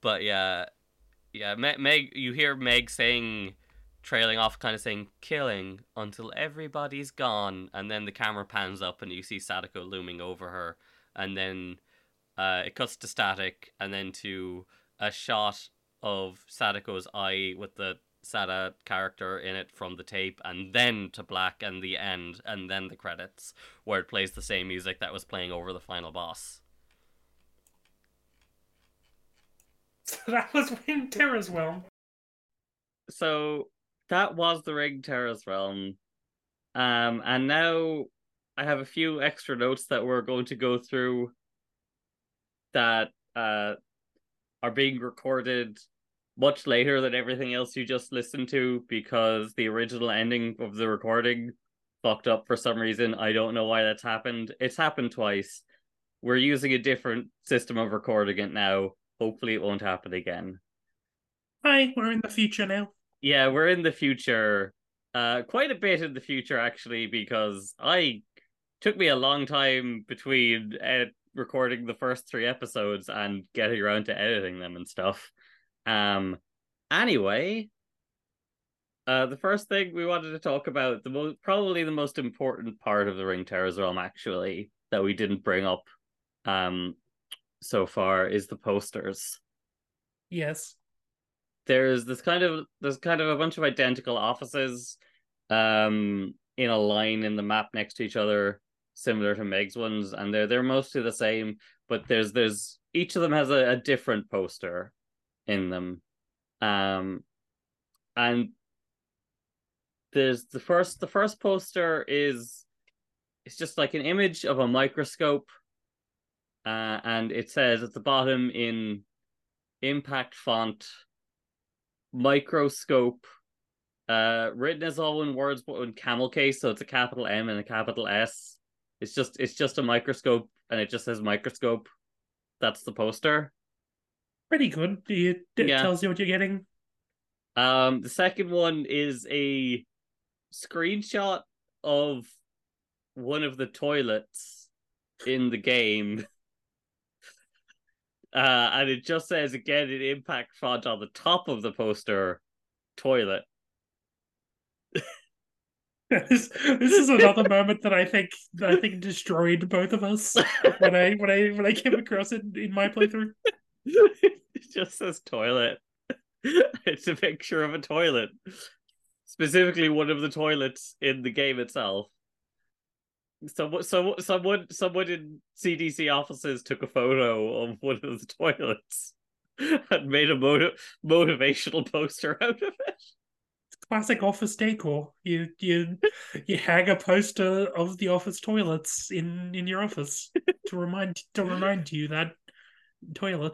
Speaker 1: But yeah, yeah, Meg, you hear Meg saying trailing off, kind of saying "killing until everybody's gone," and then the camera pans up and you see Sadako looming over her, and then uh, it cuts to static, and then to a shot of Sadako's eye with the Sada character in it from the tape, and then to black and the end, and then the credits, where it plays the same music that was playing over the final boss.
Speaker 2: So (laughs) that was Ring Terror's Realm.
Speaker 1: So that was the Ring Terror's Realm. Um, and now I have a few extra notes that we're going to go through that uh are being recorded much later than everything else you just listened to because the original ending of the recording fucked up for some reason. I don't know why that's happened. It's happened twice. We're using a different system of recording it now. Hopefully, it won't happen again.
Speaker 2: Hi, we're in the future now.
Speaker 1: Yeah, we're in the future. Uh, quite a bit in the future actually, because I took me a long time between uh, recording the first three episodes and getting around to editing them and stuff. Um, anyway, uh, the first thing we wanted to talk about, the most probably the most important part of the Ring Terrors realm, actually, that we didn't bring up, um, so far is the posters.
Speaker 2: Yes.
Speaker 1: There's this kind of there's kind of a bunch of identical offices, um, in a line in the map next to each other, similar to Meg's ones, and they're they're mostly the same. But there's there's each of them has a, a different poster in them, um, and there's the first the first poster is it's just like an image of a microscope, uh, and it says at the bottom in impact font microscope uh written as all in words but in camel case so it's a capital m and a capital s it's just it's just a microscope and it just says microscope that's the poster
Speaker 2: Pretty good. It, it
Speaker 1: Yeah.
Speaker 2: tells you what you're getting.
Speaker 1: um the second one is a screenshot of one of the toilets in the game (laughs) uh and it just says again in impact font on the top of the poster toilet (laughs)
Speaker 2: this, this is another (laughs) moment that I think that I think destroyed both of us when I when I when I came across it in my playthrough.
Speaker 1: it just says toilet. (laughs) It's a picture of a toilet. Specifically one of the toilets in the game itself. Someone, so, someone, someone in CDC offices took a photo of one of the toilets (laughs) and made a motiv- motivational poster (laughs) out of it.
Speaker 2: Classic office decor. You you you hang a poster of the office toilets in in your office (laughs) to remind to remind you that toilet.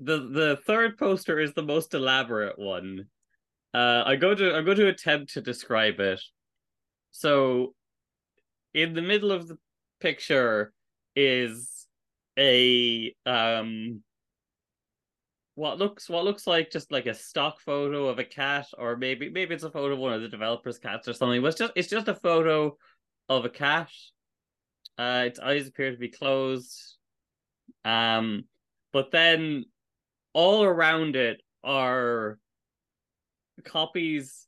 Speaker 1: the the third poster is the most elaborate one. Uh, I go to I'm going to attempt to describe it. So, in the middle of the picture is a um what looks what looks like just like a stock photo of a cat, or maybe maybe it's a photo of one of the developers' cats or something. But it's just it's just a photo of a cat. Uh, its eyes appear to be closed. Um, but then all around it are copies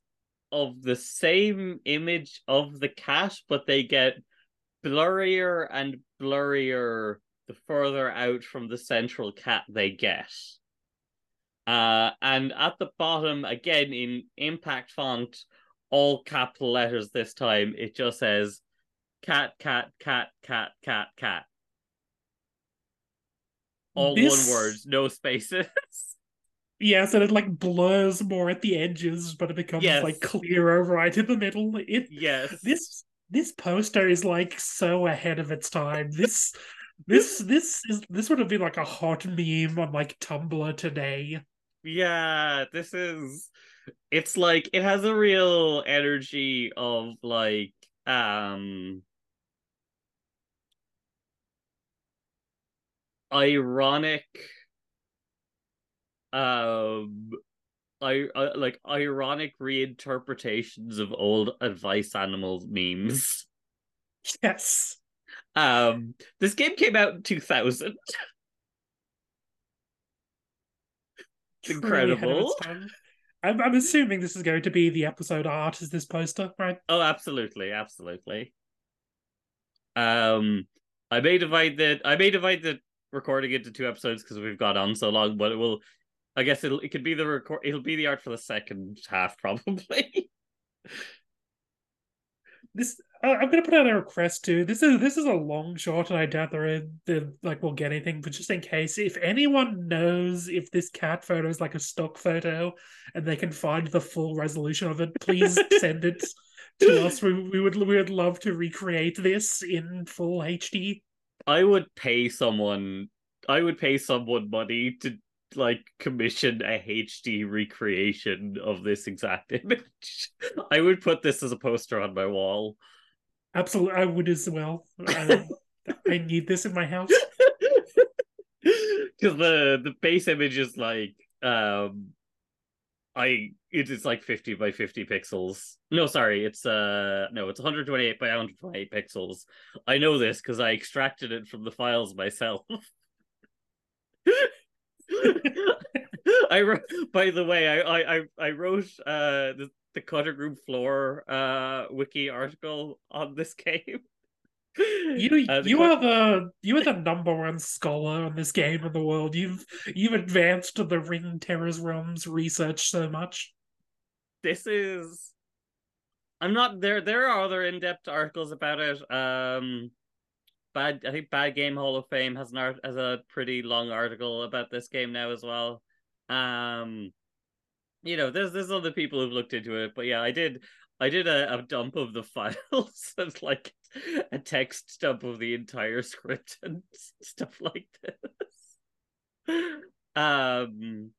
Speaker 1: of the same image of the cat, but they get blurrier and blurrier the further out from the central cat they get. Uh, and at the bottom, again in impact font, all capital letters this time, it just says cat, cat, cat, cat, cat, cat. All
Speaker 2: This-
Speaker 1: one word, no spaces. (laughs)
Speaker 2: Yes, and it like blurs more at the edges, but it becomes
Speaker 1: Yes.
Speaker 2: like clearer right in the middle. It
Speaker 1: yes.
Speaker 2: this this poster is like so ahead of its time. This (laughs) this this is this would have been like a hot meme on like Tumblr today.
Speaker 1: Yeah, this is it's like it has a real energy of like um ironic um I, I like ironic reinterpretations of old advice animals memes. (laughs)
Speaker 2: Yes.
Speaker 1: Um this game came out in 2000.
Speaker 2: Truly ahead of its
Speaker 1: Incredible.
Speaker 2: I'm, I'm assuming this is going to be the episode art is this poster, right?
Speaker 1: Oh, absolutely, absolutely. Um, I may divide the I may divide the recording into two episodes because we've got on so long, but it will. I guess it'll it could be the record. It'll be the art for the second half (laughs) probably.
Speaker 2: This I- I'm gonna put out a request too. This is this is a long shot, and I doubt there the like we'll get anything. But just in case, if anyone knows if this cat photo is like a stock photo, and they can find the full resolution of it, please (laughs) send it to us. We, we would we would love to recreate this in full HD.
Speaker 1: I would pay someone I would pay someone money to like commission a HD recreation of this exact (laughs) image. I would put this as a poster on my wall.
Speaker 2: Absolutely, I would as well. I, (laughs) I need this in my house. (laughs)
Speaker 1: Because the the base image is like um I it is like 50 by 50 pixels. No, sorry, it's uh no, it's 128 by 128 pixels. I know this because I extracted it from the files myself. (laughs) I wrote, by the way, I I I wrote uh the, the Cutting Room Floor uh wiki article on this (laughs) game.
Speaker 2: You uh, you are the you are the number one scholar on this game in the world. You've you've advanced the Ring Terrors realms research so much.
Speaker 1: This is I'm not there there are other in-depth articles about it. Um bad I think Bad Game Hall of Fame has an art has a pretty long article about this game now as well. Um you know, there's there's other people who've looked into it, but yeah, I did I did a, a dump of the (laughs) files like a text dump of the entire script and (laughs) stuff like this. Um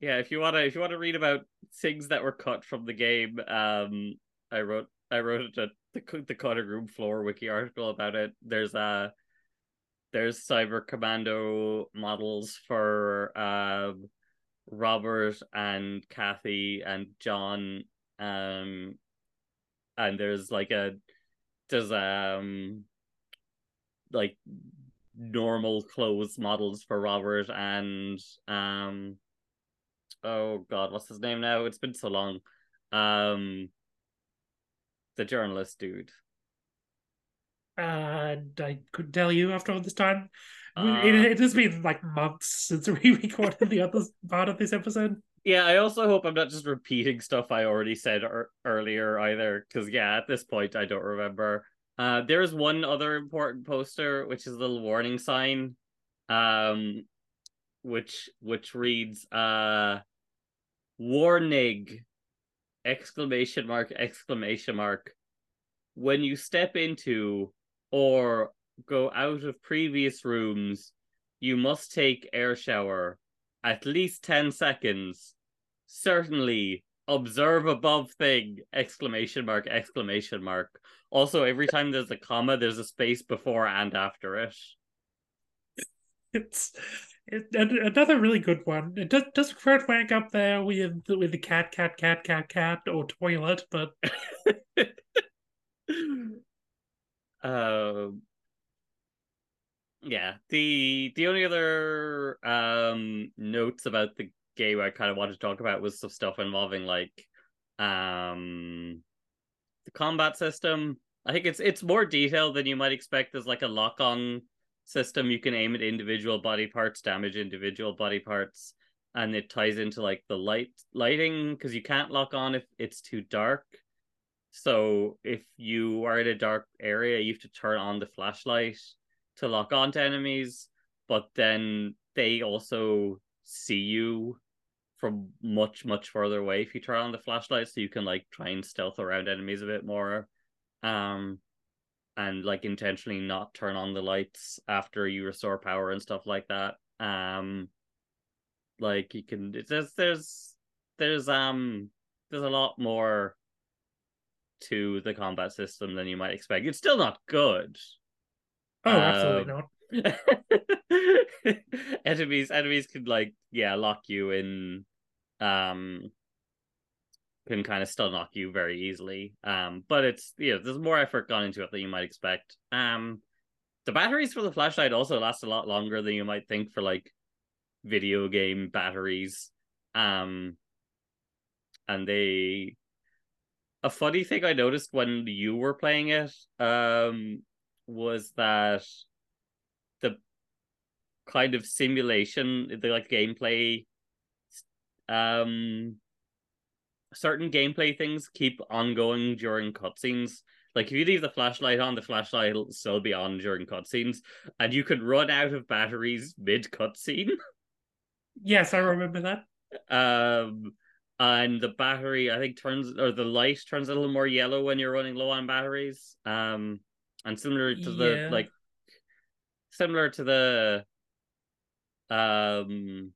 Speaker 1: yeah, if you wanna if you wanna read about things that were cut from the game, um I wrote I wrote a the the cutting room floor wiki article about it. There's a there's cyber commando models for um Robert and Kathy and John um and there's like a there's um like normal clothes models for Robert and um oh god what's his name now it's been so long um the journalist dude
Speaker 2: and I couldn't tell you after all this time. Uh, it, it, has been like months (laughs) since we recorded the other part of this episode.
Speaker 1: Yeah, I also hope I'm not just repeating stuff I already said er- earlier either, because yeah, at this point I don't remember. Uh, there is one other important poster, which is a little warning sign, um, which which reads uh, "Warning!" Exclamation mark exclamation mark. When you step into or go out of previous rooms, you must take air shower at least 10 seconds. Certainly observe above thing exclamation mark exclamation mark. Also every time there's a comma there's a space before and after it. (laughs)
Speaker 2: It's another really good one. It does does quite rank up there with with the cat cat cat cat cat or toilet, but (laughs)
Speaker 1: um yeah the the only other um notes about the game i kind of wanted to talk about was some stuff involving like um the combat system i think it's it's more detailed than you might expect there's like a lock-on system you can aim at individual body parts damage individual body parts and it ties into like the light lighting because you can't lock on if it's too dark. So if you are in a dark area you have to turn on the flashlight to lock on to enemies, but then they also see you from much much further away if you turn on the flashlight, so you can like try and stealth around enemies a bit more, um, and like intentionally not turn on the lights after you restore power and stuff like that. Um, like you can there's there's there's um there's a lot more to the combat system than you might expect. It's still not good.
Speaker 2: Oh, absolutely um,
Speaker 1: not. (laughs) enemies enemies can like yeah lock you in um can kind of still knock you very easily. Um but it's you know there's more effort gone into it than you might expect. Um the batteries for the flashlight also last a lot longer than you might think for like video game batteries. Um and they a funny thing i noticed when you were playing it um was that the kind of simulation, the like gameplay, um, certain gameplay things keep ongoing during cutscenes. Like if you leave the flashlight on, the flashlight will still be on during cutscenes, and you can run out of batteries mid cutscene. (laughs)
Speaker 2: Yes, I remember that.
Speaker 1: Um, and the battery I think turns or the light turns a little more yellow when you're running low on batteries. Um, and similar to the yeah. like similar to the um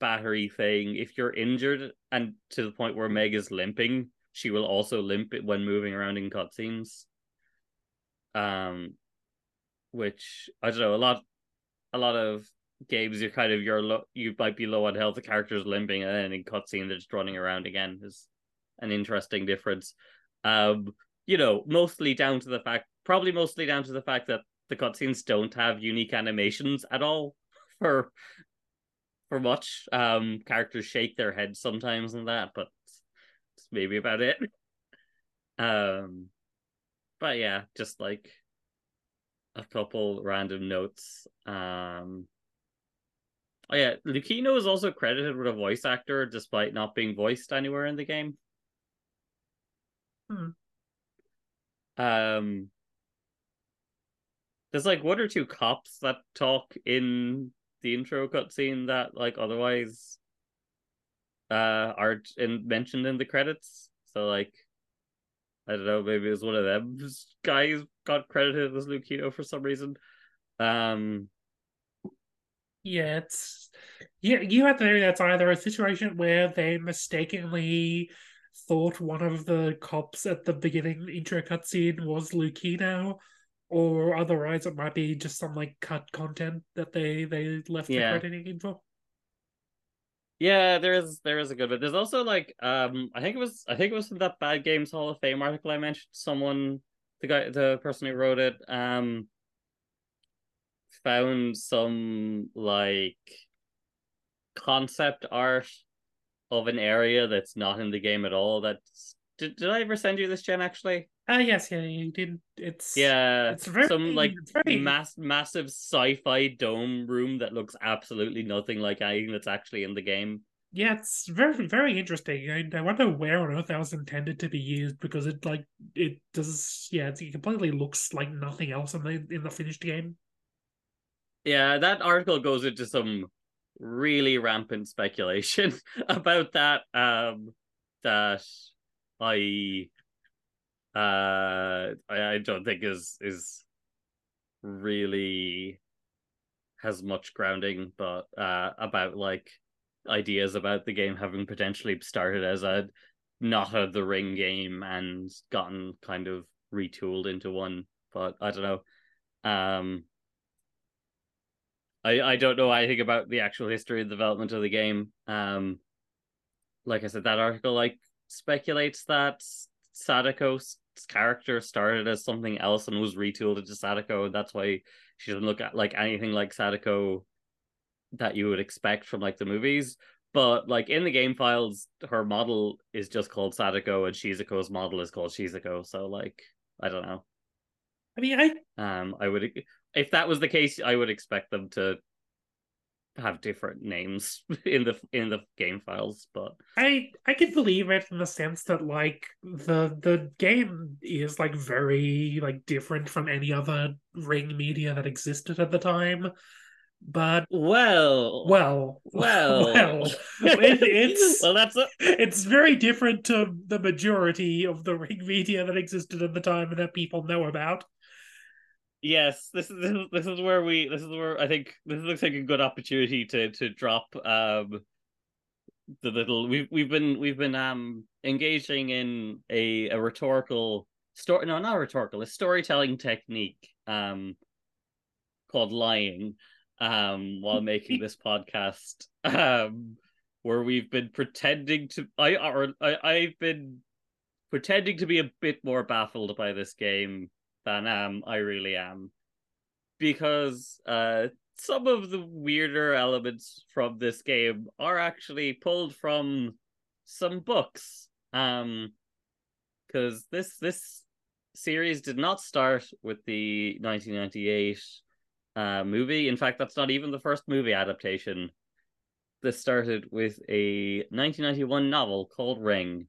Speaker 1: battery thing. If you're injured and to the point where Meg is limping, she will also limp it when moving around in cutscenes. Um, which I don't know a lot, a lot of games you're kind of you're low, you might be low on health. The character's limping, and then in cutscene they're just running around again. Is an interesting difference. Um, you know, mostly down to the fact, probably mostly down to the fact that the cutscenes don't have unique animations at all (laughs) for for much. Um, characters shake their heads sometimes and that, but it's maybe about it. (laughs) Um, but yeah, just like a couple random notes. Um, oh yeah, Lucino is also credited with a voice actor despite not being voiced anywhere in the game.
Speaker 2: Hmm.
Speaker 1: Um, there's like one or two cops that talk in the intro cutscene that like otherwise uh aren't in, mentioned in the credits. So like I don't know, maybe it was one of them (laughs) guys got credited as Lucino for some reason. Um
Speaker 2: Yeah, it's yeah, you have to know that's either a situation where they mistakenly thought one of the cops at the beginning intro cutscene was Lucino, or otherwise it might be just some like cut content that they they left
Speaker 1: Yeah.
Speaker 2: the crediting info.
Speaker 1: Yeah, there is there is a good bit. There's also like um I think it was I think it was in that Bad Games Hall of Fame article I mentioned someone the guy the person who wrote it um found some like concept art of an area that's not in the game at all. That's did, did I ever send you this Jen actually?
Speaker 2: Ah, yes, yeah, you did. It's
Speaker 1: Yeah,
Speaker 2: it's very
Speaker 1: some like
Speaker 2: very
Speaker 1: mass massive sci-fi dome room that looks absolutely nothing like anything that's actually in the game.
Speaker 2: yeah, it's very very interesting. I, I wonder where on earth that was intended to be used because it like it does yeah it completely looks like nothing else in the in the finished game.
Speaker 1: Yeah, that article goes into some really rampant speculation (laughs) about that. Um, that I, uh, I, I don't think is is really has much grounding, but uh, about like ideas about the game having potentially started as a not a the ring game and gotten kind of retooled into one. But I don't know. Um, I I don't know anything about the actual history and development of the game. Um, like I said, that article like speculates that Sadako's character started as something else and was retooled into Sadako, and that's why she doesn't look at like anything like Sadako that you would expect from like the movies. But like in the game files, her model is just called Sadako, and Shizuko's model is called Shizuko. So like, I don't know.
Speaker 2: I mean, I
Speaker 1: Um, I would if that was the case, I would expect them to have different names (laughs) in the in the game files. But
Speaker 2: I I can believe it in the sense that like the the game is like very like different from any other ring media that existed at the time. But
Speaker 1: well,
Speaker 2: well,
Speaker 1: well, (laughs)
Speaker 2: well, it- it's (laughs)
Speaker 1: well, that's a,
Speaker 2: it's very different to the majority of the ring media that existed at the time and that people know about.
Speaker 1: Yes. This is (laughs) this is this is where we this is where I think this looks like a good opportunity to to drop um the little we've we've been we've been um engaging in a a rhetorical story no not rhetorical a storytelling technique um called lying um while (laughs) making this podcast um where we've been pretending to I or I I've been pretending to be a bit more baffled by this game than um I really am. Because uh some of the weirder elements from this game are actually pulled from some books um because this this series did not start with the 1998 uh movie. In fact that's not even the first movie adaptation. This started with a 1991 novel called ring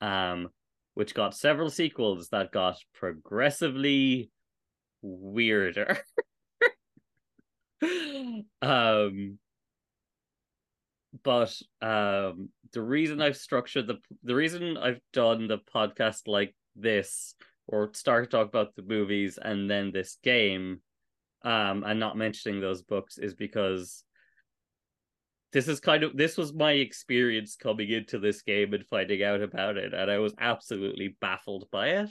Speaker 1: um which got several sequels that got progressively weirder. (laughs) Um but um the reason I've structured the the reason I've done the podcast like this or start to talk about the movies and then this game um and not mentioning those books is because this is kind of this was my experience coming into this game and finding out about it, and I was absolutely baffled by it.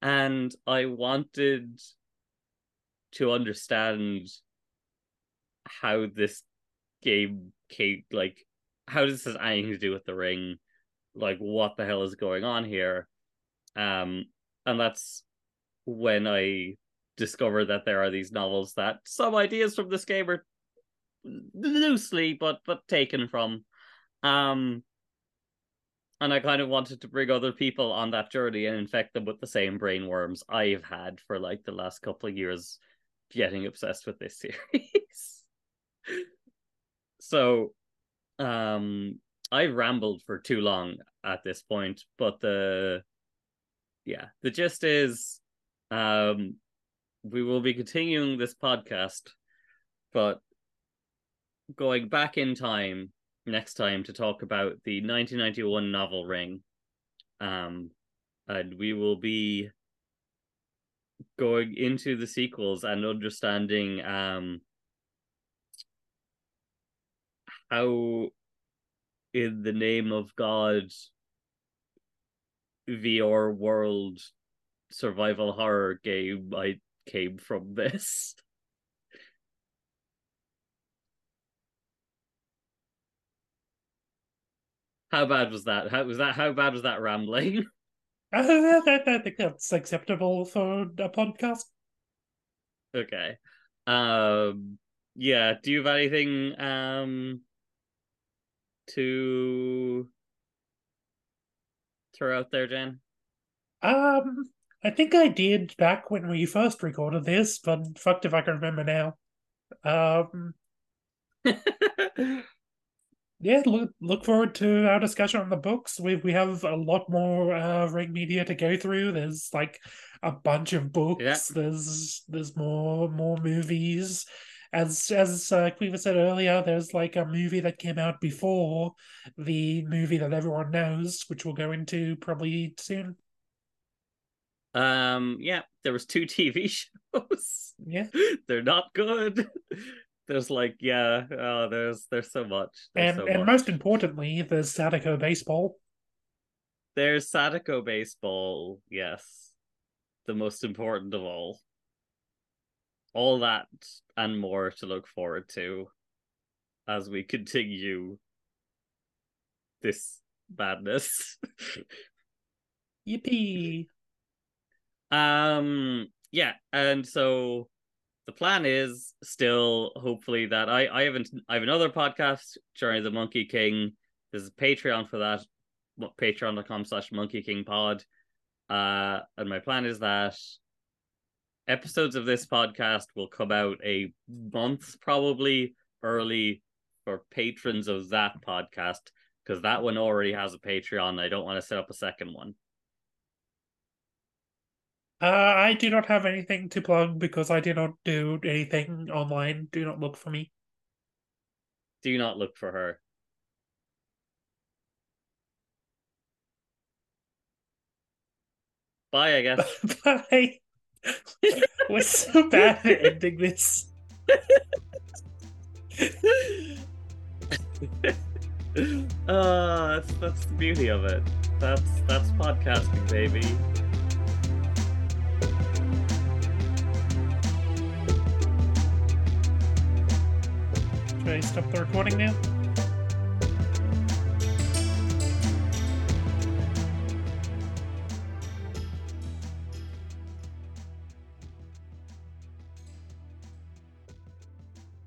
Speaker 1: And I wanted to understand how this game came like how does this anything to do with the ring like what the hell is going on here um and that's when i discovered that there are these novels that some ideas from this game are loosely but but taken from. Um and i kind of wanted to bring other people on that journey and infect them with the same brain worms i've had for like the last couple of years getting obsessed with this (laughs) series. So um I rambled for too long at this point, but the yeah, the gist is um we will be continuing this podcast, but going back in time next time to talk about the 1991 novel Ring. Um and we will be going into the sequels and understanding um how in the name of God VR world survival horror game I came from this. (laughs) How bad was that? How was that? How bad was that rambling?
Speaker 2: I (laughs) think that's acceptable for a podcast.
Speaker 1: Okay. Um. Yeah. Do you have anything um to throw out there, Jen?
Speaker 2: Um, I think I did back when we first recorded this, but fucked if I can remember now. Um, (laughs) yeah, look look forward to our discussion on the books. We we have a lot more uh, ring media to go through. There's like a bunch of books.
Speaker 1: Yeah.
Speaker 2: There's there's more more movies. As as uh, Cleaver said earlier, there's like a movie that came out before the movie that everyone knows, which we'll go into probably soon.
Speaker 1: um. Yeah. There was two TV (laughs) shows.
Speaker 2: Yeah.
Speaker 1: They're not good. There's like yeah. Oh, there's there's so much. There's
Speaker 2: and
Speaker 1: so
Speaker 2: and
Speaker 1: much.
Speaker 2: most importantly, there's Sadako baseball.
Speaker 1: There's Sadako baseball. Yes, the most important of all. All that and more to look forward to as we continue this madness. (laughs)
Speaker 2: Yippee!
Speaker 1: um yeah, and so the plan is still hopefully that I I haven't I have another podcast, Journey of the Monkey King. There's a Patreon for that, patreon.com slash monkey king pod. Uh and my plan is that episodes of this podcast will come out a month probably early for patrons of that podcast because that one already has a Patreon. I don't want to set up a second one.
Speaker 2: Uh, I do not have anything to plug because I do not do anything online. Do not look for me.
Speaker 1: Do not look for her. Bye, I guess. (laughs)
Speaker 2: Bye. (laughs) We're so bad at ending this. (laughs)
Speaker 1: uh, that's, that's the beauty of it. That's that's podcasting, baby.
Speaker 2: Should I stop the recording now?